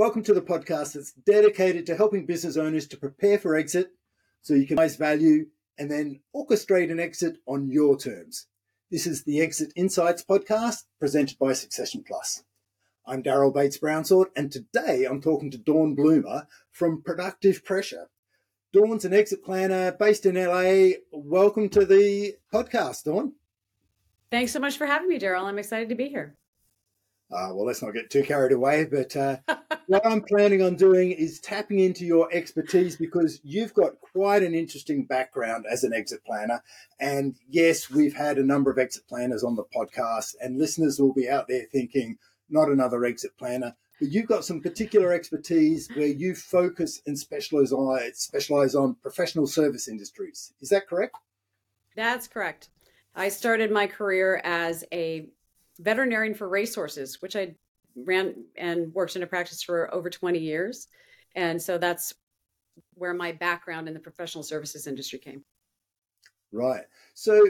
Welcome to the podcast that's dedicated to helping business owners to prepare for exit so you can raise value and then orchestrate an exit on your terms. This is the Exit Insights podcast presented by Succession Plus. I'm Daryl Bates Brownsword, and today I'm talking to Dawn Bloomer from Productive Pressure. Dawn's an exit planner based in LA. Welcome to the podcast, Dawn. Thanks so much for having me, Daryl. I'm excited to be here. Uh, well, let's not get too carried away, but uh, what I'm planning on doing is tapping into your expertise because you've got quite an interesting background as an exit planner. And yes, we've had a number of exit planners on the podcast, and listeners will be out there thinking, not another exit planner. But you've got some particular expertise where you focus and specialize on, specialize on professional service industries. Is that correct? That's correct. I started my career as a veterinarian for racehorses, which I ran and worked in a practice for over 20 years. And so that's where my background in the professional services industry came. Right. So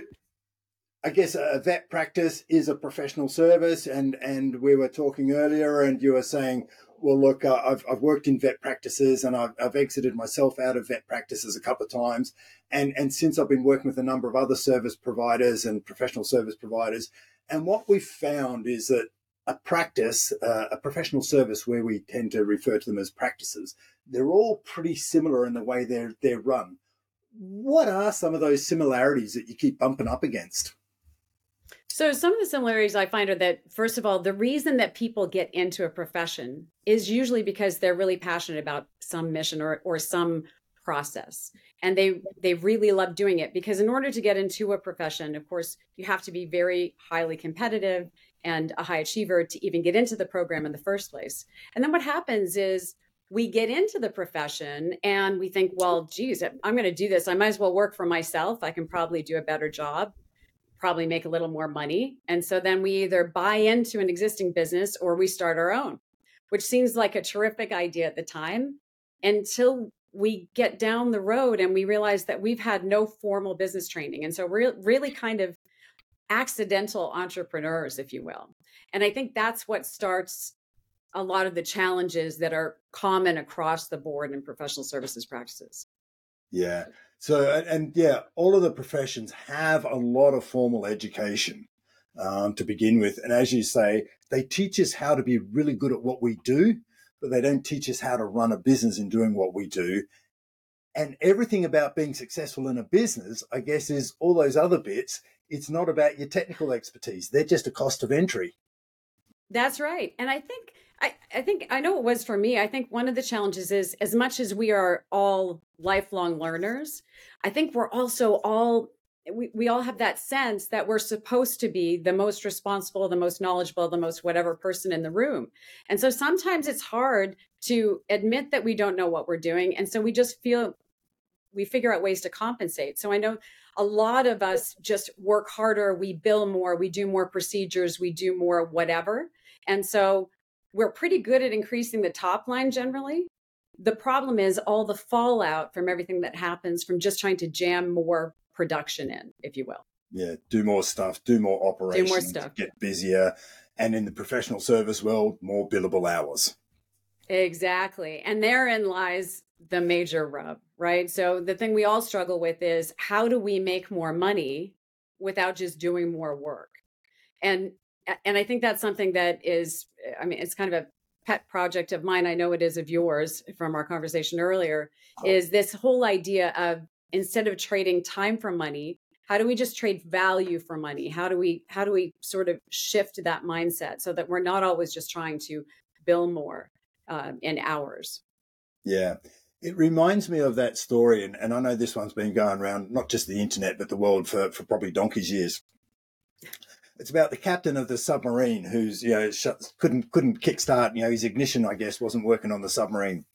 I guess a vet practice is a professional service, and and we were talking earlier, and you were saying, well, look, uh, I've I've worked in vet practices, and I've, I've exited myself out of vet practices a couple of times, and and since I've been working with a number of other service providers and professional service providers, and what we've found is that a practice, uh, a professional service where we tend to refer to them as practices, they're all pretty similar in the way they're they're run. What are some of those similarities that you keep bumping up against? So, some of the similarities I find are that, first of all, the reason that people get into a profession is usually because they're really passionate about some mission or, or some process. And they they really love doing it because in order to get into a profession of course you have to be very highly competitive and a high achiever to even get into the program in the first place. And then what happens is we get into the profession and we think well geez i'm going to do this i might as well work for myself. I can probably do a better job probably make a little more money. And so then we either buy into an existing business or we start our own, which seems like a terrific idea at the time. Until we get down the road and we realize that we've had no formal business training. And so we're really kind of accidental entrepreneurs, if you will. And I think that's what starts a lot of the challenges that are common across the board in professional services practices. Yeah. So, and, yeah, all of the professions have a lot of formal education um, to begin with. And as you say, they teach us how to be really good at what we do, but they don't teach us how to run a business in doing what we do. And everything about being successful in a business, I guess, is all those other bits. It's not about your technical expertise. They're just a cost of entry. That's right. And I think I, I think I know it was for me. I think one of the challenges is as much as we are all lifelong learners, I think we're also all we, we all have that sense that we're supposed to be the most responsible, the most knowledgeable, the most whatever person in the room. And so sometimes it's hard to admit that we don't know what we're doing. And so we just feel we figure out ways to compensate. So I know a lot of us just work harder, we bill more, we do more procedures, we do more whatever. And so we're pretty good at increasing the top line generally. The problem is all the fallout from everything that happens from just trying to jam more production in, if you will. Yeah, do more stuff, do more operations, do more stuff. get busier, and in the professional service world, more billable hours. Exactly. And therein lies the major rub, right? So the thing we all struggle with is how do we make more money without just doing more work? And and I think that's something that is, I mean, it's kind of a pet project of mine. I know it is of yours from our conversation earlier. Oh. Is this whole idea of instead of trading time for money, how do we just trade value for money? How do we how do we sort of shift that mindset so that we're not always just trying to bill more uh, in hours? Yeah. It reminds me of that story, and, and I know this one's been going around not just the internet, but the world for, for probably donkey's years. It's about the captain of the submarine who's you know couldn't couldn't kickstart. You know his ignition, I guess, wasn't working on the submarine,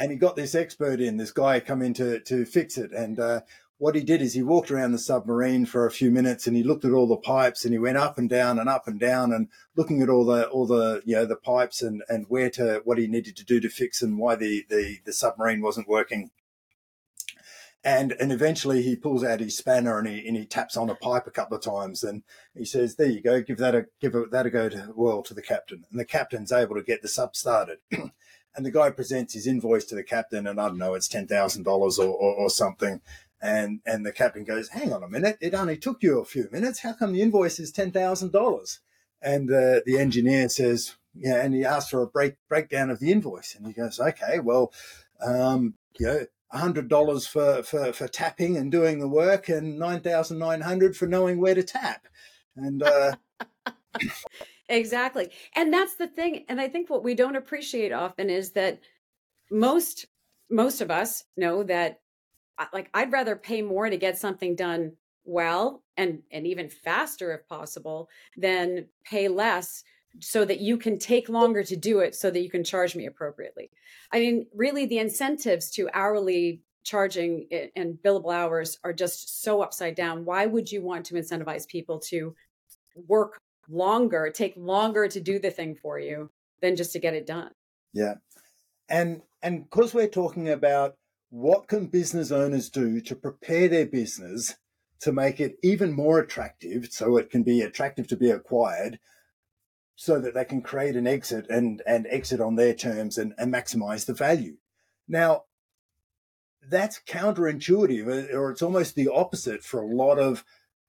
and he got this expert in, this guy, come in to to fix it. And uh, what he did is he walked around the submarine for a few minutes and he looked at all the pipes and he went up and down and up and down and looking at all the all the you know the pipes and and where to what he needed to do to fix and why the the the submarine wasn't working And, and eventually he pulls out his spanner and he, and he taps on a pipe a couple of times and he says, there you go, give that a, give that a go to, well, to the captain. And the captain's able to get the sub started. and the guy presents his invoice to the captain and I don't know, it's $10,000 or, or, or something. And, and the captain goes, hang on a minute. It only took you a few minutes. How come the invoice is $10,000? And uh, the engineer says, yeah, and he asks for a break breakdown of the invoice. And he goes, okay, well, um, know, hundred dollars for, for for tapping and doing the work, and nine thousand nine hundred for knowing where to tap. And uh, exactly, and that's the thing. And I think what we don't appreciate often is that most most of us know that uh, like I'd rather pay more to get something done well and and even faster if possible than pay less so that you can take longer to do it so that you can charge me appropriately. I mean, really, the incentives to hourly charging and billable hours are just so upside down. Why would you want to incentivize people to work longer, take longer to do the thing for you than just to get it done? Yeah. And and because we're talking about what can business owners do to prepare their business to make it even more attractive so it can be attractive to be acquired so that they can create an exit and, and exit on their terms and, and maximize the value. Now, that's counterintuitive, or it's almost the opposite for a lot of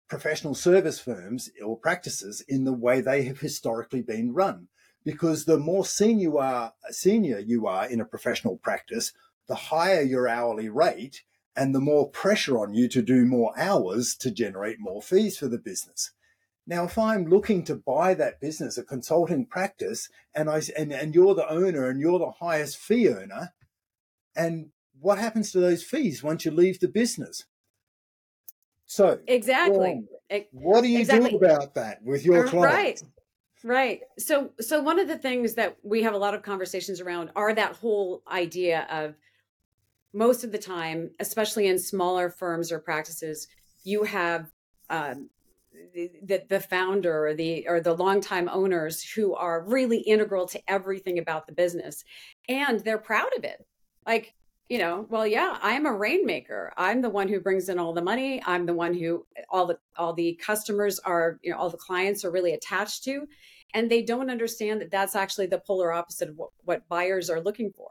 professional service firms or practices in the way they have historically been run. Because the more senior you are, senior you are in a professional practice, the higher your hourly rate and the more pressure on you to do more hours to generate more fees for the business. Now, if I'm looking to buy that business, a consulting practice, and I and, and you're the owner and you're the highest fee earner, and what happens to those fees once you leave the business? So exactly, what do you exactly. do about that with your clients? Right. Right. So so one of the things that we have a lot of conversations around are that whole idea of most of the time, especially in smaller firms or practices, you have um, the, the founder or the or the longtime owners who are really integral to everything about the business and they're proud of it like you know well yeah i'm a rainmaker i'm the one who brings in all the money i'm the one who all the all the customers are you know all the clients are really attached to and they don't understand that that's actually the polar opposite of what, what buyers are looking for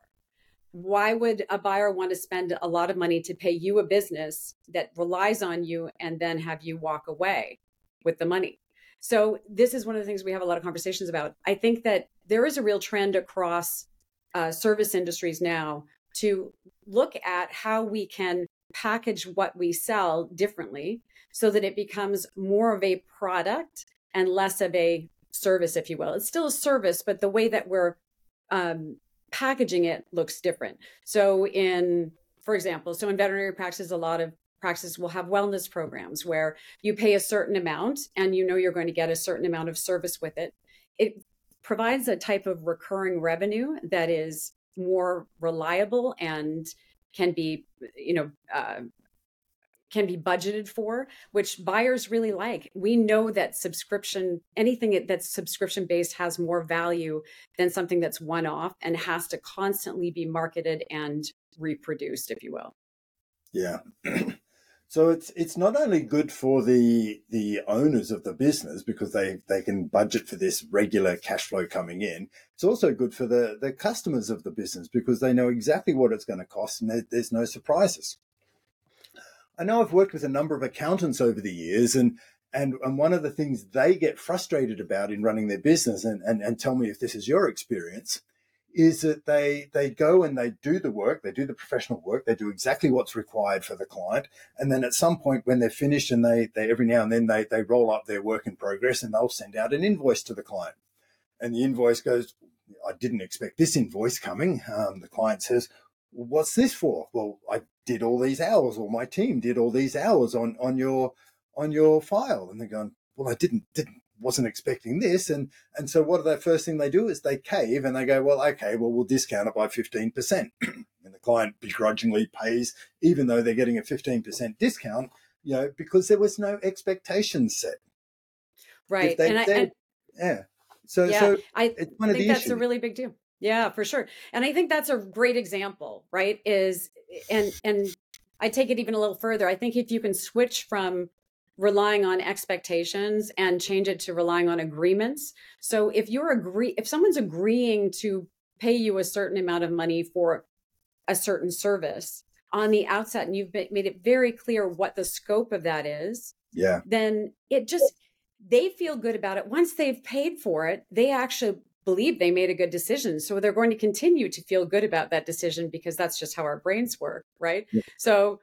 why would a buyer want to spend a lot of money to pay you a business that relies on you and then have you walk away with the money. So this is one of the things we have a lot of conversations about. I think that there is a real trend across uh, service industries now to look at how we can package what we sell differently so that it becomes more of a product and less of a service, if you will. It's still a service, but the way that we're um, packaging it looks different. So, in, for example, so in veterinary practices, a lot of practices will have wellness programs where you pay a certain amount and you know you're going to get a certain amount of service with it. It provides a type of recurring revenue that is more reliable and can be, you know, uh, can be budgeted for, which buyers really like. We know that subscription, anything that's subscription based has more value than something that's one off and has to constantly be marketed and reproduced, if you will. Yeah. So it's it's not only good for the the owners of the business because they they can budget for this regular cash flow coming in. It's also good for the the customers of the business because they know exactly what it's going to cost and there, there's no surprises. I know I've worked with a number of accountants over the years and and, and one of the things they get frustrated about in running their business and, and, and tell me if this is your experience is that they they go and they do the work, they do the professional work, they do exactly what's required for the client, and then at some point when they're finished and they they every now and then they they roll up their work in progress and they'll send out an invoice to the client, and the invoice goes, I didn't expect this invoice coming. Um, the client says, what's this for? Well, I did all these hours, or my team did all these hours on on your on your file, and they're going, well, I didn't didn't wasn't expecting this. And, and so what the first thing they do is they cave and they go, well, okay, well, we'll discount it by 15%. and the client begrudgingly pays, even though they're getting a 15% discount, you know, because there was no expectation set. Right. They, and, I, and yeah. So, yeah, so I think that's issues. a really big deal. Yeah, for sure. And I think that's a great example, right? Is and and I take it even a little further. I think if you can switch from relying on expectations and change it to relying on agreements. So if you're agree if someone's agreeing to pay you a certain amount of money for a certain service on the outset and you've made it very clear what the scope of that is, yeah. Then it just they feel good about it. Once they've paid for it, they actually believe they made a good decision. So they're going to continue to feel good about that decision because that's just how our brains work, right? Yeah. So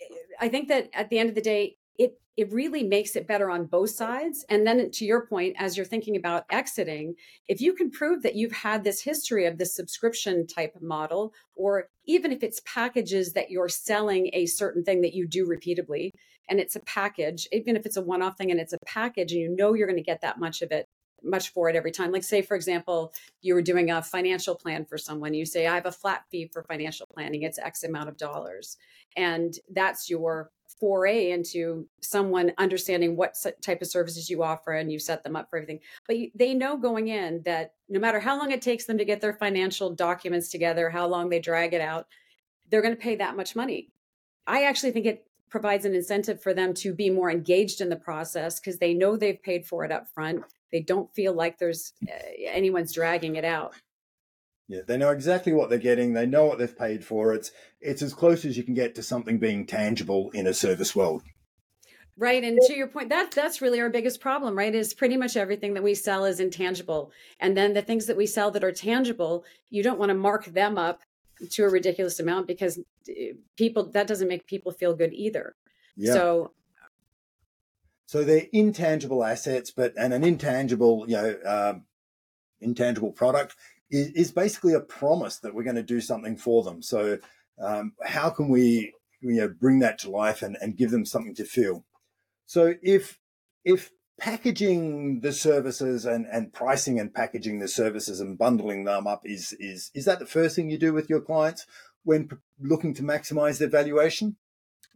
eh, I think that at the end of the day, it it really makes it better on both sides. And then to your point, as you're thinking about exiting, if you can prove that you've had this history of this subscription type model, or even if it's packages that you're selling a certain thing that you do repeatedly, and it's a package, even if it's a one off thing and it's a package and you know you're going to get that much of it, much for it every time. Like, say, for example, you were doing a financial plan for someone, you say, I have a flat fee for financial planning, it's X amount of dollars. And that's your foray into someone understanding what type of services you offer and you set them up for everything. But they know going in that no matter how long it takes them to get their financial documents together, how long they drag it out, they're going to pay that much money. I actually think it provides an incentive for them to be more engaged in the process because they know they've paid for it up front. They don't feel like there's uh, anyone's dragging it out. Yeah, they know exactly what they're getting. They know what they've paid for. It's it's as close as you can get to something being tangible in a service world. Right, and to your point, that that's really our biggest problem, right? Is pretty much everything that we sell is intangible, and then the things that we sell that are tangible, you don't want to mark them up to a ridiculous amount because eh, people that doesn't make people feel good either. Yeah. So so they're intangible assets, but and an intangible, you know, um, intangible product is, is, basically a promise that we're going to do something for them. So um, how can we, you know, bring that to life and, and give them something to feel? So if if packaging the services and, and pricing and packaging the services and bundling them up is is is that the first thing you do with your clients when looking to maximize their valuation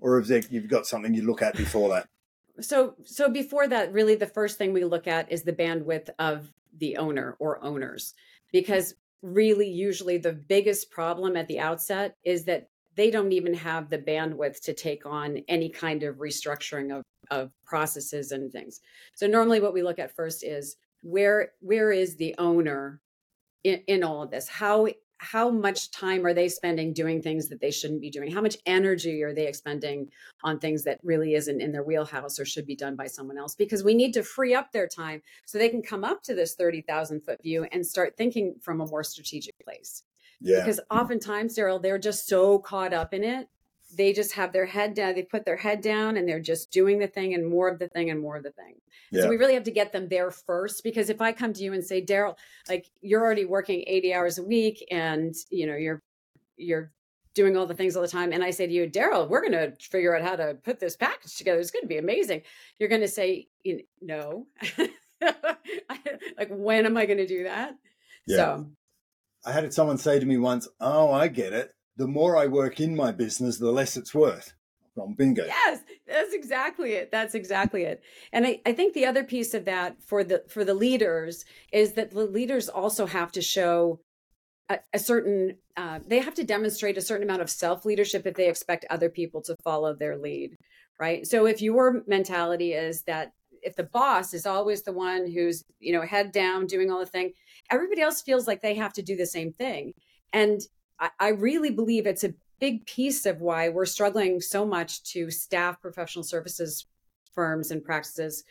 or if you've got something you look at before that so so before that really the first thing we look at is the bandwidth of the owner or owners because really usually the biggest problem at the outset is that they don't even have the bandwidth to take on any kind of restructuring of of processes and things. So normally what we look at first is where where is the owner in, in all of this? How how much time are they spending doing things that they shouldn't be doing? How much energy are they expending on things that really isn't in their wheelhouse or should be done by someone else? Because we need to free up their time so they can come up to this 30,000 foot view and start thinking from a more strategic place. Yeah. Because oftentimes, Daryl, they're just so caught up in it they just have their head down they put their head down and they're just doing the thing and more of the thing and more of the thing. Yeah. so we really have to get them there first because if i come to you and say daryl like you're already working 80 hours a week and you know you're you're doing all the things all the time and i say to you daryl we're going to figure out how to put this package together. It's going to be amazing. You're going to say no. Like when am i going to do that? Yeah. so i had someone say to me once oh i get it the more I work in my business, the less it's worth. From bingo. Yes, that's exactly it. That's exactly it. And I, I think the other piece of that for the for the leaders is that the leaders also have to show a, a certain uh, they have to demonstrate a certain amount of self leadership if they expect other people to follow their lead right so if your mentality is that if the boss is always the one who's you know head down doing all the thing everybody else feels like they have to do the same thing and I, I really believe it's a big piece of why we're struggling so much to staff professional services firms and practices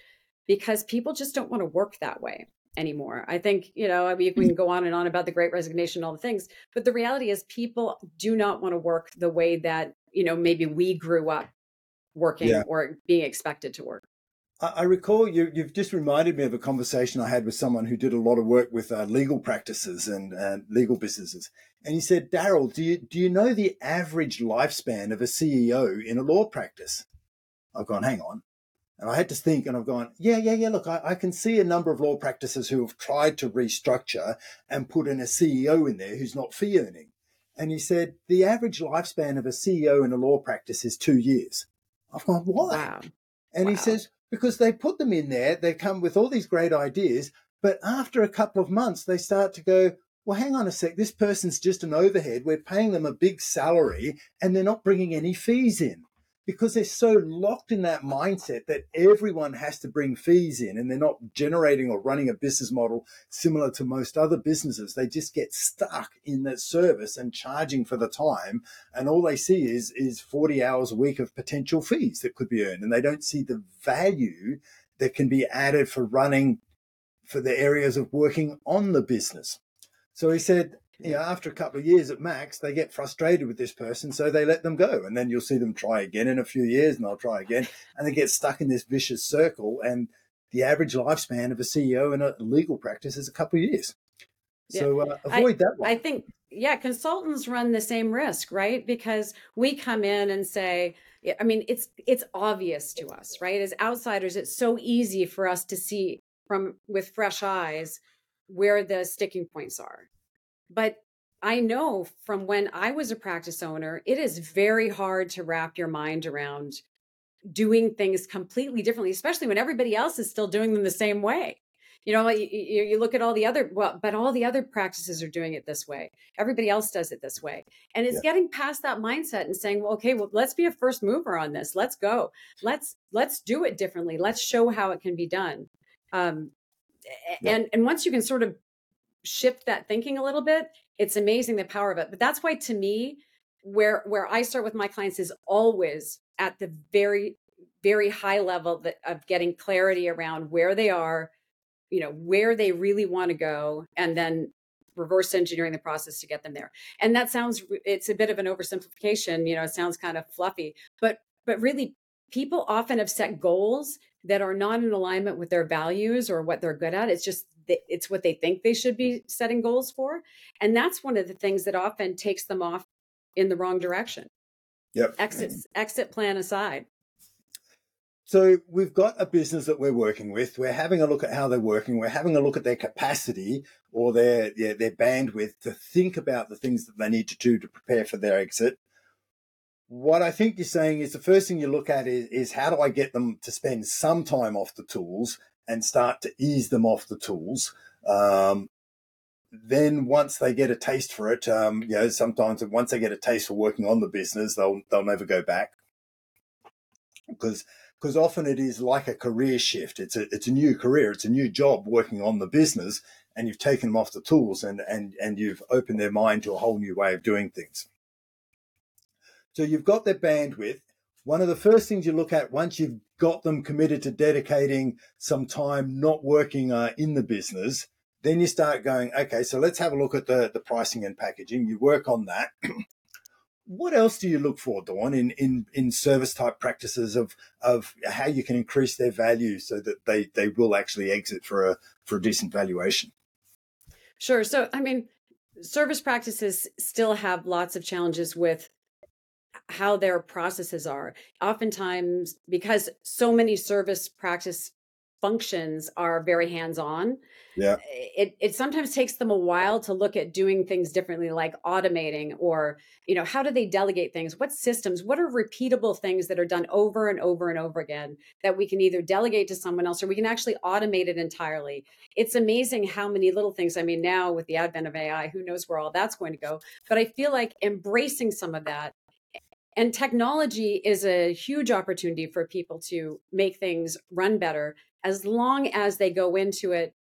because people just don't want to work that way anymore. I think, you know, I mean, we can go on and on about the great resignation and all the things, but the reality is people do not want to work the way that, you know, maybe we grew up working yeah. or being expected to work. I recall you, have just reminded me of a conversation I had with someone who did a lot of work with uh, legal practices and uh, legal businesses. And he said, Daryl, do you, do you know the average lifespan of a CEO in a law practice? I've gone, hang on. And I had to think, and I've gone, yeah, yeah, yeah. Look, I, I can see a number of law practices who have tried to restructure and put in a CEO in there who's not fee earning. And he said, the average lifespan of a CEO in a law practice is two years. I've gone, why? Wow. And wow. he says, because they put them in there, they come with all these great ideas, but after a couple of months, they start to go, well, hang on a sec, this person's just an overhead. We're paying them a big salary and they're not bringing any fees in because they're so locked in that mindset that everyone has to bring fees in and they're not generating or running a business model similar to most other businesses. They just get stuck in that service and charging for the time. And all they see is, is 40 hours a week of potential fees that could be earned. And they don't see the value that can be added for running for the areas of working on the business. So he said, you know, after a couple of years at max, they get frustrated with this person, so they let them go. And then you'll see them try again in a few years, and they'll try again, and they get stuck in this vicious circle. And the average lifespan of a CEO in a legal practice is a couple of years. So uh, avoid I, that one. I think, yeah, consultants run the same risk, right? Because we come in and say, I mean, it's it's obvious to us, right? As outsiders, it's so easy for us to see from with fresh eyes where the sticking points are but I know from when I was a practice owner, it is very hard to wrap your mind around doing things completely differently, especially when everybody else is still doing them the same way. You know, you, you, look at all the other, well, but all the other practices are doing it this way. Everybody else does it this way. And it's yeah. getting past that mindset and saying, well, okay, well, let's be a first mover on this. Let's go. Let's, let's do it differently. Let's show how it can be done. Um, yeah. and, and once you can sort of shift that thinking a little bit, it's amazing the power of it. But that's why to me, where where I start with my clients is always at the very very high level that, of getting clarity around where they are, you know, where they really want to go, and then reverse engineering the process to get them there. And that sounds it's a bit of an oversimplification, you know, it sounds kind of fluffy, but but really people often have set goals that are not in alignment with their values or what they're good at. It's just it's what they think they should be setting goals for, and that's one of the things that often takes them off in the wrong direction. Yep. Exit exit plan aside. So we've got a business that we're working with. We're having a look at how they're working. We're having a look at their capacity or their, their, their bandwidth to think about the things that they need to do to prepare for their exit what I think you're saying is the first thing you look at is, is how do I get them to spend some time off the tools and start to ease them off the tools. Um, then once they get a taste for it, um, you know, sometimes once they get a taste for working on the business, they'll they'll never go back because because often it is like a career shift. It's a it's a new career, it's a new job working on the business, and you've taken them off the tools and and and you've opened their mind to a whole new way of doing things. So you've got their bandwidth. One of the first things you look at once you've got them committed to dedicating some time not working uh, in the business, then you start going, okay, so let's have a look at the, the pricing and packaging. You work on that. what else do you look for, Dawn, in, in, in service type practices of, of how you can increase their value so that they, they will actually exit for a, for a decent valuation? Sure. So, I mean, service practices still have lots of challenges with how their processes are. Oftentimes, because so many service practice functions are very hands on. Yeah. Eh, it it sometimes takes them a while to look at doing things differently like automating or you know how do they delegate things? What systems? What are repeatable things that are done over and over and over again that we can either delegate to someone else or we can actually automate it entirely. It's amazing how many little things I mean now with the advent of AI, who knows where all that's going to go, but I feel like embracing some of that and technology is a huge opportunity for people to make things run better as long as they go into it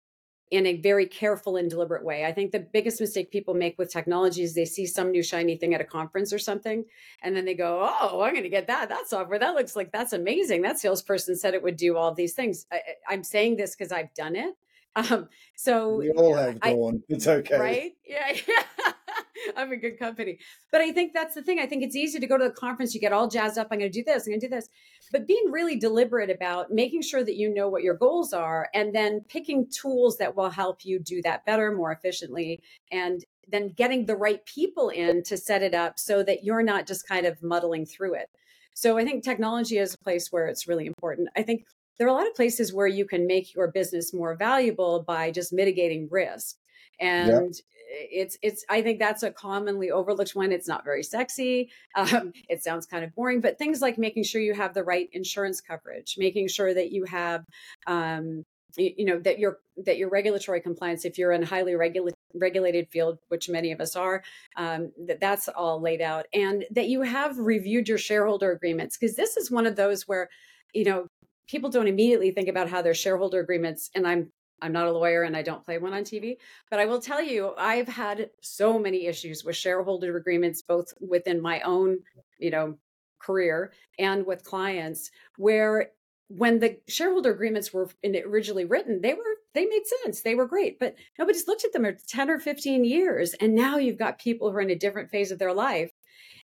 in a very careful and deliberate way. I think the biggest mistake people make with technology is they see some new shiny thing at a conference or something, and then they go, "Oh, I'm going to get that that software. That looks like that's amazing. That salesperson said it would do all these things." I, am saying this because I've done it. Um, so we all have gone. It's okay, right? Yeah, yeah. I'm in good company. But I think that's the thing. I think it's easy to go to the conference, you get all jazzed up. I'm going to do this, I'm going to do this. But being really deliberate about making sure that you know what your goals are and then picking tools that will help you do that better, more efficiently, and then getting the right people in to set it up so that you're not just kind of muddling through it. So I think technology is a place where it's really important. I think there are a lot of places where you can make your business more valuable by just mitigating risk. And it's it's i think that's a commonly overlooked one. It's not very sexy. Um, it sounds kind of boring but things like making sure you have the right insurance coverage making sure that you have um, you know that your that your regulatory compliance if you're in a highly regulated regulated field which many of us are um, that that's all laid out and that you have reviewed your shareholder agreements because this is one of those where you know people don't immediately think about how their shareholder agreements and i'm i'm not a lawyer and i don't play one on tv but i will tell you i've had so many issues with shareholder agreements both within my own you know career and with clients where when the shareholder agreements were originally written, they were they made sense. They were great, but nobody's looked at them for 10 or 15 years. And now you've got people who are in a different phase of their life.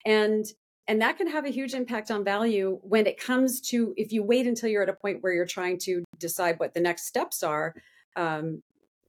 And and that can have a huge impact on value when it comes to if you wait until you're at a point where you're trying to decide what the next steps are um,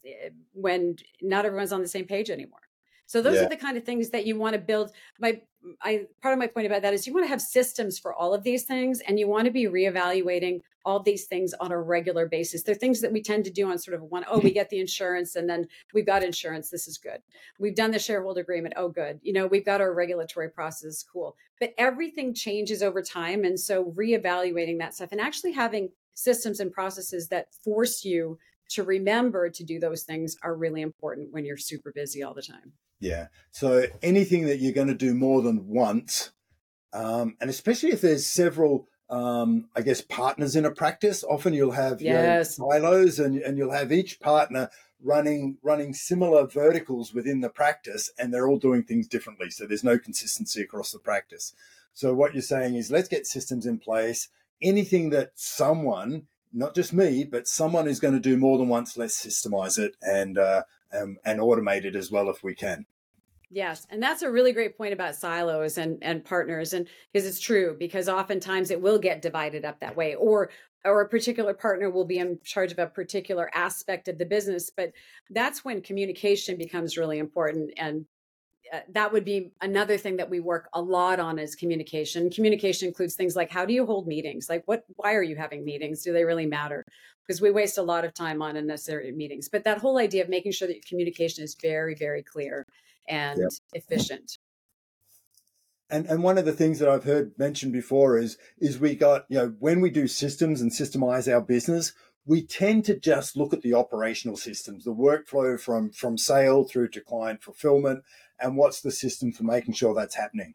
eh, when not everyone's on the same page anymore so those yeah. are the kind of things that you want to build. My I part of my point about that is you want to have systems for all of these things and you want to be reevaluating all these things on a regular basis. They're things that we tend to do on sort of one, oh, we get the insurance and then we've got insurance. This is good. We've done the shareholder agreement. Oh, good. You know, we've got our regulatory process. Cool. But everything changes over time. And so reevaluating that stuff and actually having systems and processes that force you to remember to do those things are really important when you're super busy all the time. Yeah. So anything that you're going to do more than once, um, and especially if there's several, um, I guess, partners in a practice, often you'll have yes. you know, silos and, and you'll have each partner running running similar verticals within the practice and they're all doing things differently. So there's no consistency across the practice. So what you're saying is let's get systems in place. Anything that someone, not just me, but someone is going to do more than once, let's systemize it and uh, um, and automate it as well if we can. Yes, and that's a really great point about silos and and partners, and because it's true, because oftentimes it will get divided up that way, or or a particular partner will be in charge of a particular aspect of the business, but that's when communication becomes really important, and uh, that would be another thing that we work a lot on is communication. Communication includes things like how do you hold meetings? Like what why are you having meetings? Do they really matter? Because we waste a lot of time on unnecessary meetings. But that whole idea of making sure that your communication is very very clear and yep. efficient. And and one of the things that I've heard mentioned before is is we got, you know, when we do systems and systemize our business, we tend to just look at the operational systems, the workflow from from sale through to client fulfillment and what's the system for making sure that's happening.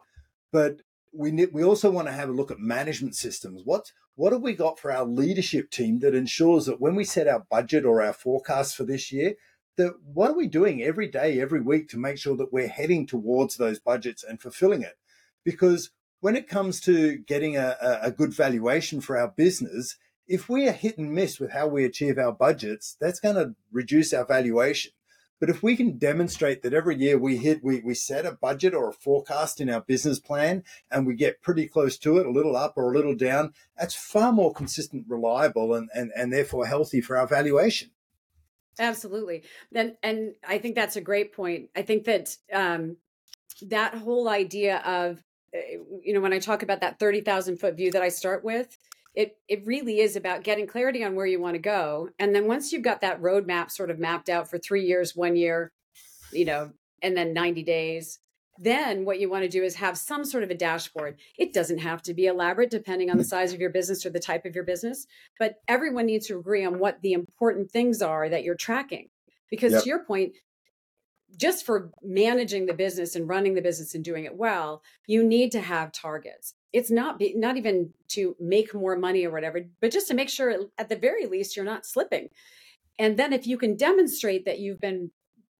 But we we also want to have a look at management systems. What what have we got for our leadership team that ensures that when we set our budget or our forecast for this year, that what are we doing every day, every week to make sure that we're heading towards those budgets and fulfilling it? Because when it comes to getting a, a good valuation for our business, if we are hit and miss with how we achieve our budgets, that's going to reduce our valuation. But if we can demonstrate that every year we hit, we, we set a budget or a forecast in our business plan and we get pretty close to it, a little up or a little down, that's far more consistent, reliable, and, and, and therefore healthy for our valuation. Absolutely. And, and I think that's a great point. I think that um, that whole idea of, eh, you know, when I talk about that 30,000 foot view that I start with, it it really is about getting clarity on where you want to go. And then once you've got that roadmap sort of mapped out for three years one year you know and then 90 days then what you want to do is have some sort of a dashboard. It doesn't have to be elaborate depending on the size of your business or the type of your business but everyone needs to agree on what the important things are that you're tracking. Because yep. to your point just for managing the business and running the business and doing it well you need to have targets it's not be, not even to make more money or whatever but just to make sure at the very least you're not slipping. And then if you can demonstrate that you've been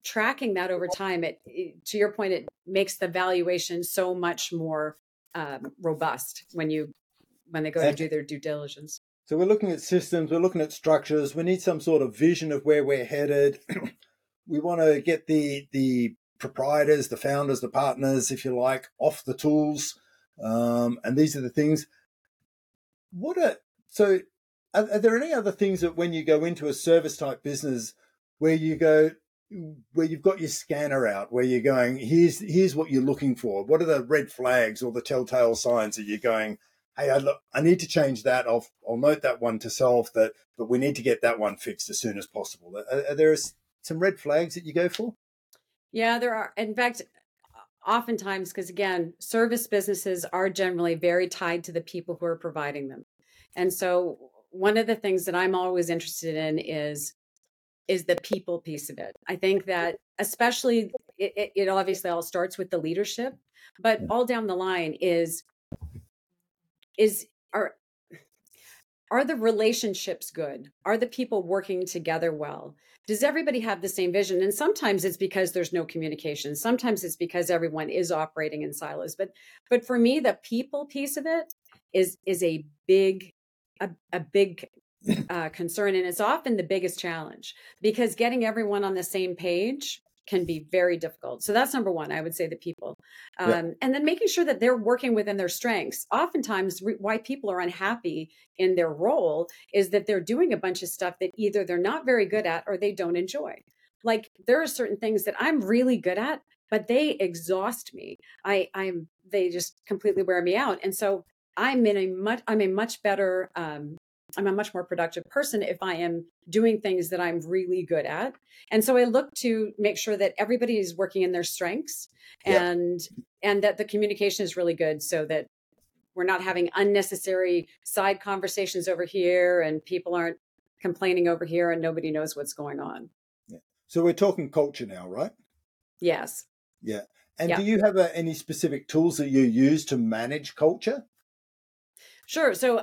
tracking that over time it, it to your point it makes the valuation so much more um, robust when you when they go to do their due diligence. So we're looking at systems we're looking at structures we need some sort of vision of where we're headed. We want to get the the proprietors the founders the partners if you like off the tools um, and these are the things. What are so? Are, are there any other things that when you go into a service type business where you go where you've got your scanner out, where you're going, here's here's what you're looking for. What are the red flags or the telltale signs that you're going? Hey, I look, I need to change that. I'll I'll note that one to solve that, but we need to get that one fixed as soon as possible. Are, are there some red flags that you go for? Yeah, there are. In fact, oftentimes because again service businesses are generally very tied to the people who are providing them. And so one of the things that I'm always interested in is is the people piece of it. I think that especially it, it obviously all starts with the leadership, but all down the line is is are are the relationships good? Are the people working together well? Does everybody have the same vision? And sometimes it's because there's no communication. Sometimes it's because everyone is operating in silos. But but for me, the people piece of it is is a big a, a big uh, concern, and it's often the biggest challenge because getting everyone on the same page can be very difficult. So that's number one. I would say the people, um, yeah. and then making sure that they're working within their strengths. Oftentimes, re- why people are unhappy in their role is that they're doing a bunch of stuff that either they're not very good at or they don't enjoy. Like there are certain things that I'm really good at, but they exhaust me. I, I'm they just completely wear me out, and so I'm in a much I'm a much better um, I'm a much more productive person if I am doing things that I'm really good at. And so I look to make sure that everybody is working in their strengths and and that the communication is really good so that we're not having unnecessary side conversations over here and people aren't complaining over here and nobody knows what's going on. Yeah. So we're talking culture now, right? Yes. Yeah. And yeah. do you have uh, any specific tools that you use to manage culture? Sure. So,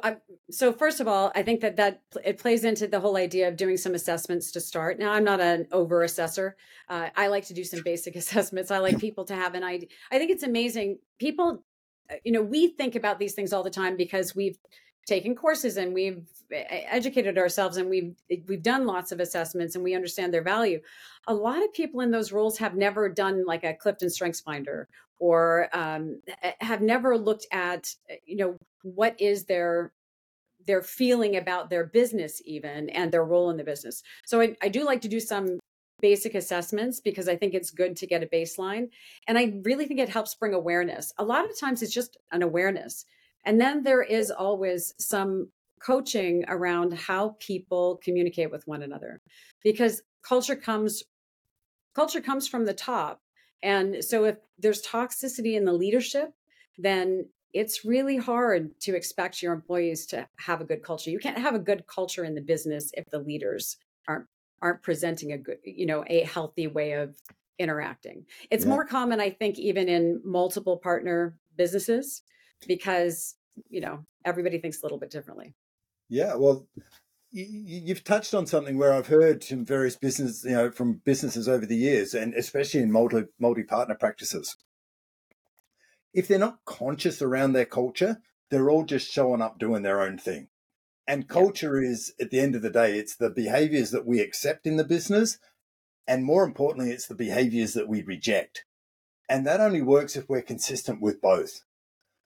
so first of all, I think that that it plays into the whole idea of doing some assessments to start. Now, I'm not an over assessor. Uh, I like to do some basic assessments. I like people to have an idea. I think it's amazing. People, uh, you know, we think about these things all the time because we've taken courses and we've educated ourselves and we've we've done lots of assessments and we understand their value a lot of people in those roles have never done like a clifton strengths finder or um, have never looked at you know what is their their feeling about their business even and their role in the business so I, I do like to do some basic assessments because I think it's good to get a baseline. And I really think it helps bring awareness. A lot of times it's just an awareness. And then there is always some coaching around how people communicate with one another because culture comes culture comes from the top. And so if there's toxicity in the leadership, then it's really hard to expect your employees to have a good culture. You can't have a good culture in the business if the leaders aren't aren't presenting a good, you know, a healthy way of interacting. It's yeah. more common I think even in multiple partner businesses because you know everybody thinks a little bit differently yeah well you've touched on something where I've heard from various business, you know, from businesses over the years, and especially in multi multi partner practices. If they're not conscious around their culture, they're all just showing up doing their own thing. And culture is, at the end of the day, it's the behaviors that we accept in the business, and more importantly, it's the behaviors that we reject. And that only works if we're consistent with both.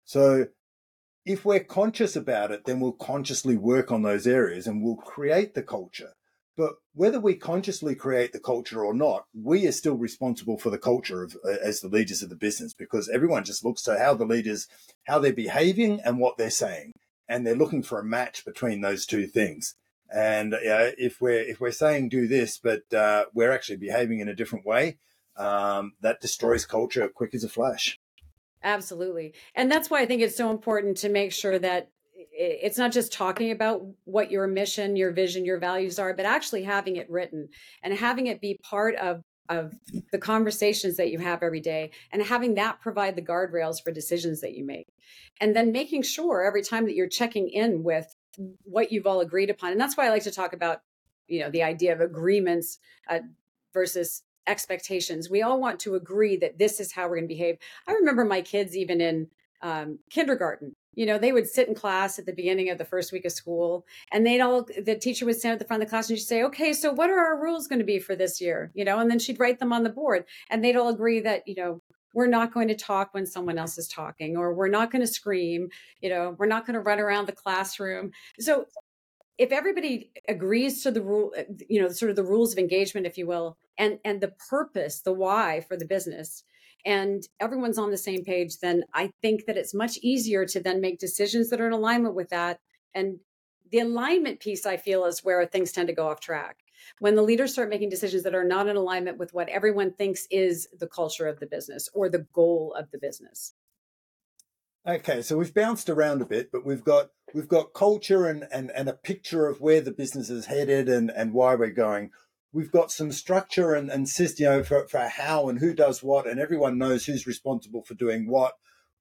So if we're conscious about it, then we'll consciously work on those areas and we'll create the culture. But whether we consciously create the culture or not, we are still responsible for the culture of, uh, as the leaders of the business because everyone just looks to how the leaders, how they're behaving and what they're saying. And they're looking for a match between those two things. And if we're if we're saying do this, but uh, we're actually behaving in a different way, um, that destroys culture quick as a flash. Absolutely. And that's why I think it's so important to make sure that it's not just talking about what your mission, your vision, your values are, but actually having it written and having it be part of of the conversations that you have every day and having that provide the guardrails for decisions that you make. And then making sure every time that you're checking in with what you've all agreed upon. And that's why I like to talk about, you know, the idea of agreements uh, versus expectations. We all want to agree that this is how we're going to behave. I remember my kids, even in um, kindergarten, you know, they would sit in class at the beginning of the first week of school and they'd all, the teacher would stand at the front of the class and she'd say, okay, so what are our rules going to be for this year? You know, and then she'd write them on the board and they'd all agree that, you know, we're not going to talk when someone else is talking or we're not going to scream you know we're not going to run around the classroom so if everybody agrees to the rule uh, you know sort of the rules of engagement if you will and and the purpose the why for the business and everyone's on the same page then i think that it's much easier to then make decisions that are in alignment with that. And the alignment piece i feel is where things tend to go off track. When the leaders start making decisions that are not in alignment with what everyone thinks is the culture of the business or the goal of the business Okay, so we've bounced around a bit, but we've got we've got culture and, and, and a picture of where the business is headed and, and why we're going. We've got some structure and, and system, you know, for, for how and who does what, and everyone knows who's responsible for doing what.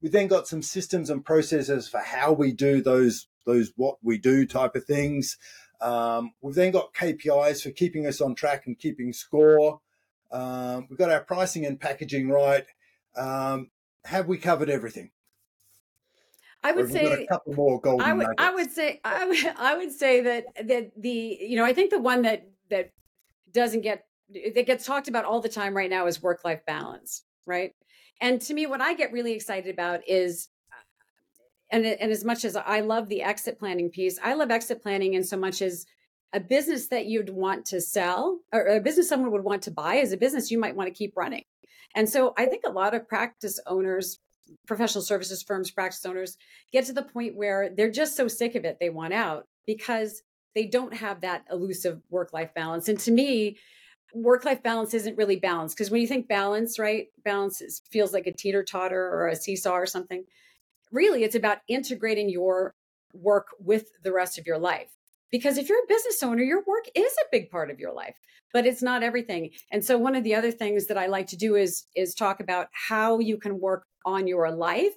We've then got some systems and processes for how we do those those what we do type of things. Um, we've then got KPIs for keeping us on track and keeping score. Um, we've got our pricing and packaging right. Um, have we covered everything? I would say a couple more golden I would nuggets? I would say I would I would say that that the you know I think the one that that doesn't get that gets talked about all the time right now is work life balance, right? And to me, what I get really excited about is and and as much as I love the exit planning piece, I love exit planning in so much as a business that you'd want to sell or a business someone would want to buy is a business you might want to keep running. And so I think a lot of practice owners, professional services firms, practice owners get to the point where they're just so sick of it they want out because they don't have that elusive work life balance. And to me, work life balance isn't really balance because when you think balance, right? Balance is, feels like a teeter totter or a seesaw or something really it's about integrating your work with the rest of your life because if you're a business owner your work is a big part of your life but it's not everything and so one of the other things that i like to do is is talk about how you can work on your life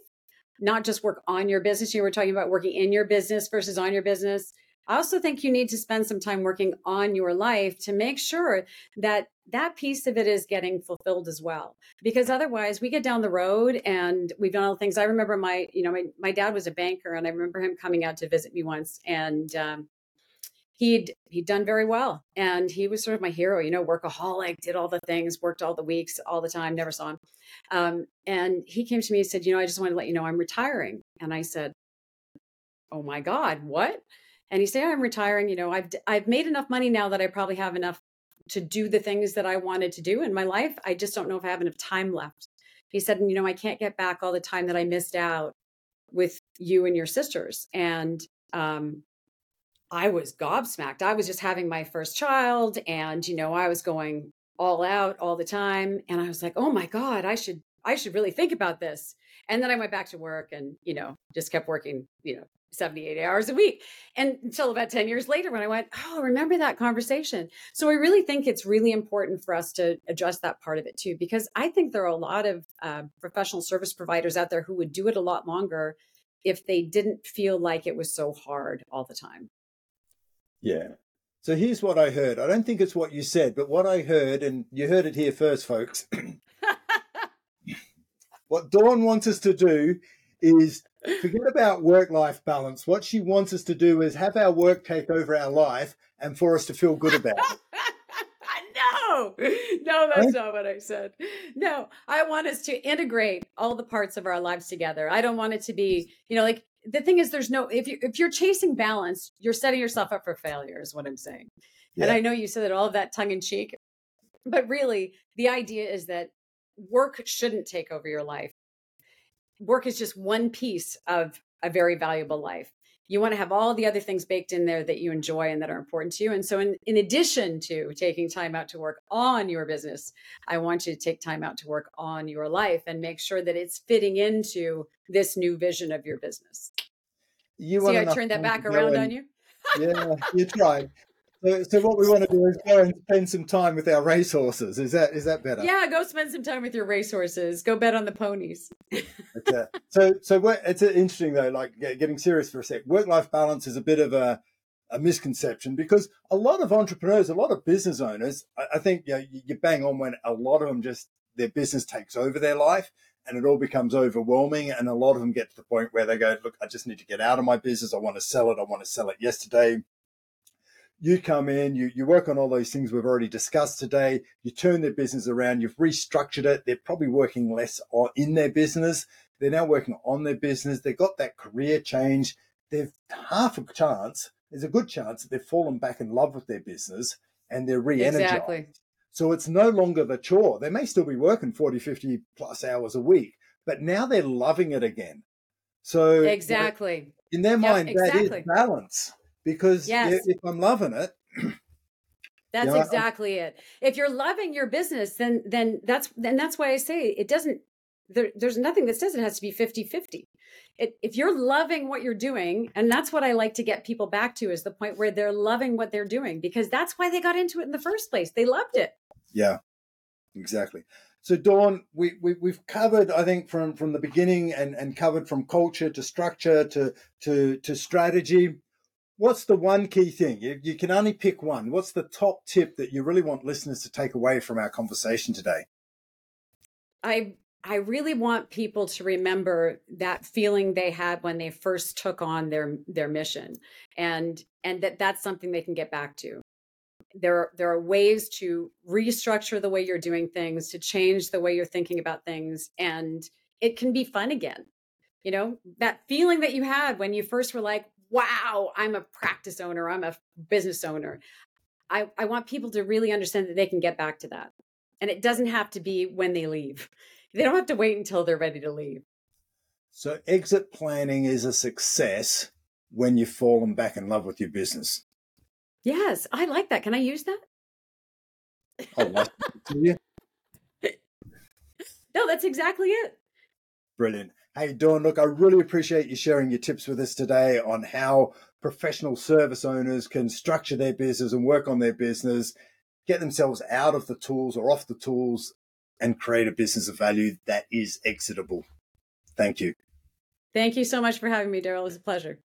not just work on your business you were talking about working in your business versus on your business I also think you need to spend some time working on your life to make sure that that piece of it is getting fulfilled as well. Because otherwise, we get down the road and we've done all the things. I remember my, you know, my, my dad was a banker, and I remember him coming out to visit me once, and um, he'd he'd done very well, and he was sort of my hero. You know, workaholic, did all the things, worked all the weeks, all the time, never saw him. Um, and he came to me and said, "You know, I just want to let you know I'm retiring." And I said, "Oh my God, what?" and he said i'm retiring you know i've i've made enough money now that i probably have enough to do the things that i wanted to do in my life i just don't know if i have enough time left he said you know i can't get back all the time that i missed out with you and your sisters and um i was gobsmacked i was just having my first child and you know i was going all out all the time and i was like oh my god i should i should really think about this and then i went back to work and you know just kept working you know 78 hours a week. And until about 10 years later, when I went, Oh, remember that conversation. So I really think it's really important for us to address that part of it too, because I think there are a lot of uh, professional service providers out there who would do it a lot longer if they didn't feel like it was so hard all the time. Yeah. So here's what I heard. I don't think it's what you said, but what I heard, and you heard it here first, folks. what Dawn wants us to do is forget about work life balance. What she wants us to do is have our work take over our life and for us to feel good about it. no, no, that's not what I said. No, I want us to integrate all the parts of our lives together. I don't want it to be, you know, like the thing is, there's no if you if you're chasing balance, you're setting yourself up for failure. Is what I'm saying. Yeah. And I know you said that all of that tongue in cheek, but really, the idea is that work shouldn't take over your life work is just one piece of a very valuable life. You want to have all the other things baked in there that you enjoy and that are important to you. And so, in, in addition to taking time out to work on your business, I want you to take time out to work on your life and make sure that it's fitting into this new vision of your business. You See, I turned that back around on you. yeah, you tried. So, so what we want to do is go and spend some time with our racehorses. Is that is that better? Yeah, go spend some time with your racehorses. Go bet on the ponies. okay. So so it's uh, interesting though. Like getting serious for a sec. Work life balance is a bit of a a misconception because a lot of entrepreneurs, a lot of business owners, I, I think you, know, you bang on when a lot of them just their business takes over their life and it all becomes overwhelming. And a lot of them get to the point where they go, look, I just need to get out of my business. I want to sell it. I want to sell it yesterday you come in, you, you work on all those things we've already discussed today, you turn their business around, you've restructured it, they're probably working less in their business, they're now working on their business, they've got that career change, they've half a chance, there's a good chance that they've fallen back in love with their business and they're re-energized. Exactly. So it's no longer the chore. They may still be working 40, 50 plus hours a week, but now they're loving it again. So exactly. in their mind, exactly. that is balance because yes. if I'm loving it, that's you know, exactly it. If you're loving your business, then then that's then that's why I say it doesn't there, there's nothing that says it has to be 50-50. it, if you're loving what you're doing, and that's what I like to get people back to is the point where they're loving what they're doing because that's why they got into it in the first place. They loved it. Yeah, exactly. So Dawn, we, we we've covered, I think, from from the beginning and and covered from culture to structure to to to strategy. What's the one key thing? You, you can only pick one. What's the top tip that you really want listeners to take away from our conversation today? I I really want people to remember that feeling they had when they first took on their their mission and and that that's something they can get back to. There are, there are ways to restructure the way you're doing things, to change the way you're thinking about things and it can be fun again. You know, that feeling that you had when you first were like, "Wow, I'm a practice owner, I'm a business owner." I I want people to really understand that they can get back to that. And it doesn't have to be when they leave they don't have to wait until they're ready to leave. So exit planning is a success when you've fallen back in love with your business. Yes, I like that. Can I use that? Oh, you. No, that's exactly it. Brilliant. Hey, Dawn, look, I really appreciate you sharing your tips with us today on how professional service owners can structure their business and work on their business, get themselves out of the tools or off the tools and create a business of value that is exitable. Thank you. Thank you so much for having me, Daryl. It was a pleasure.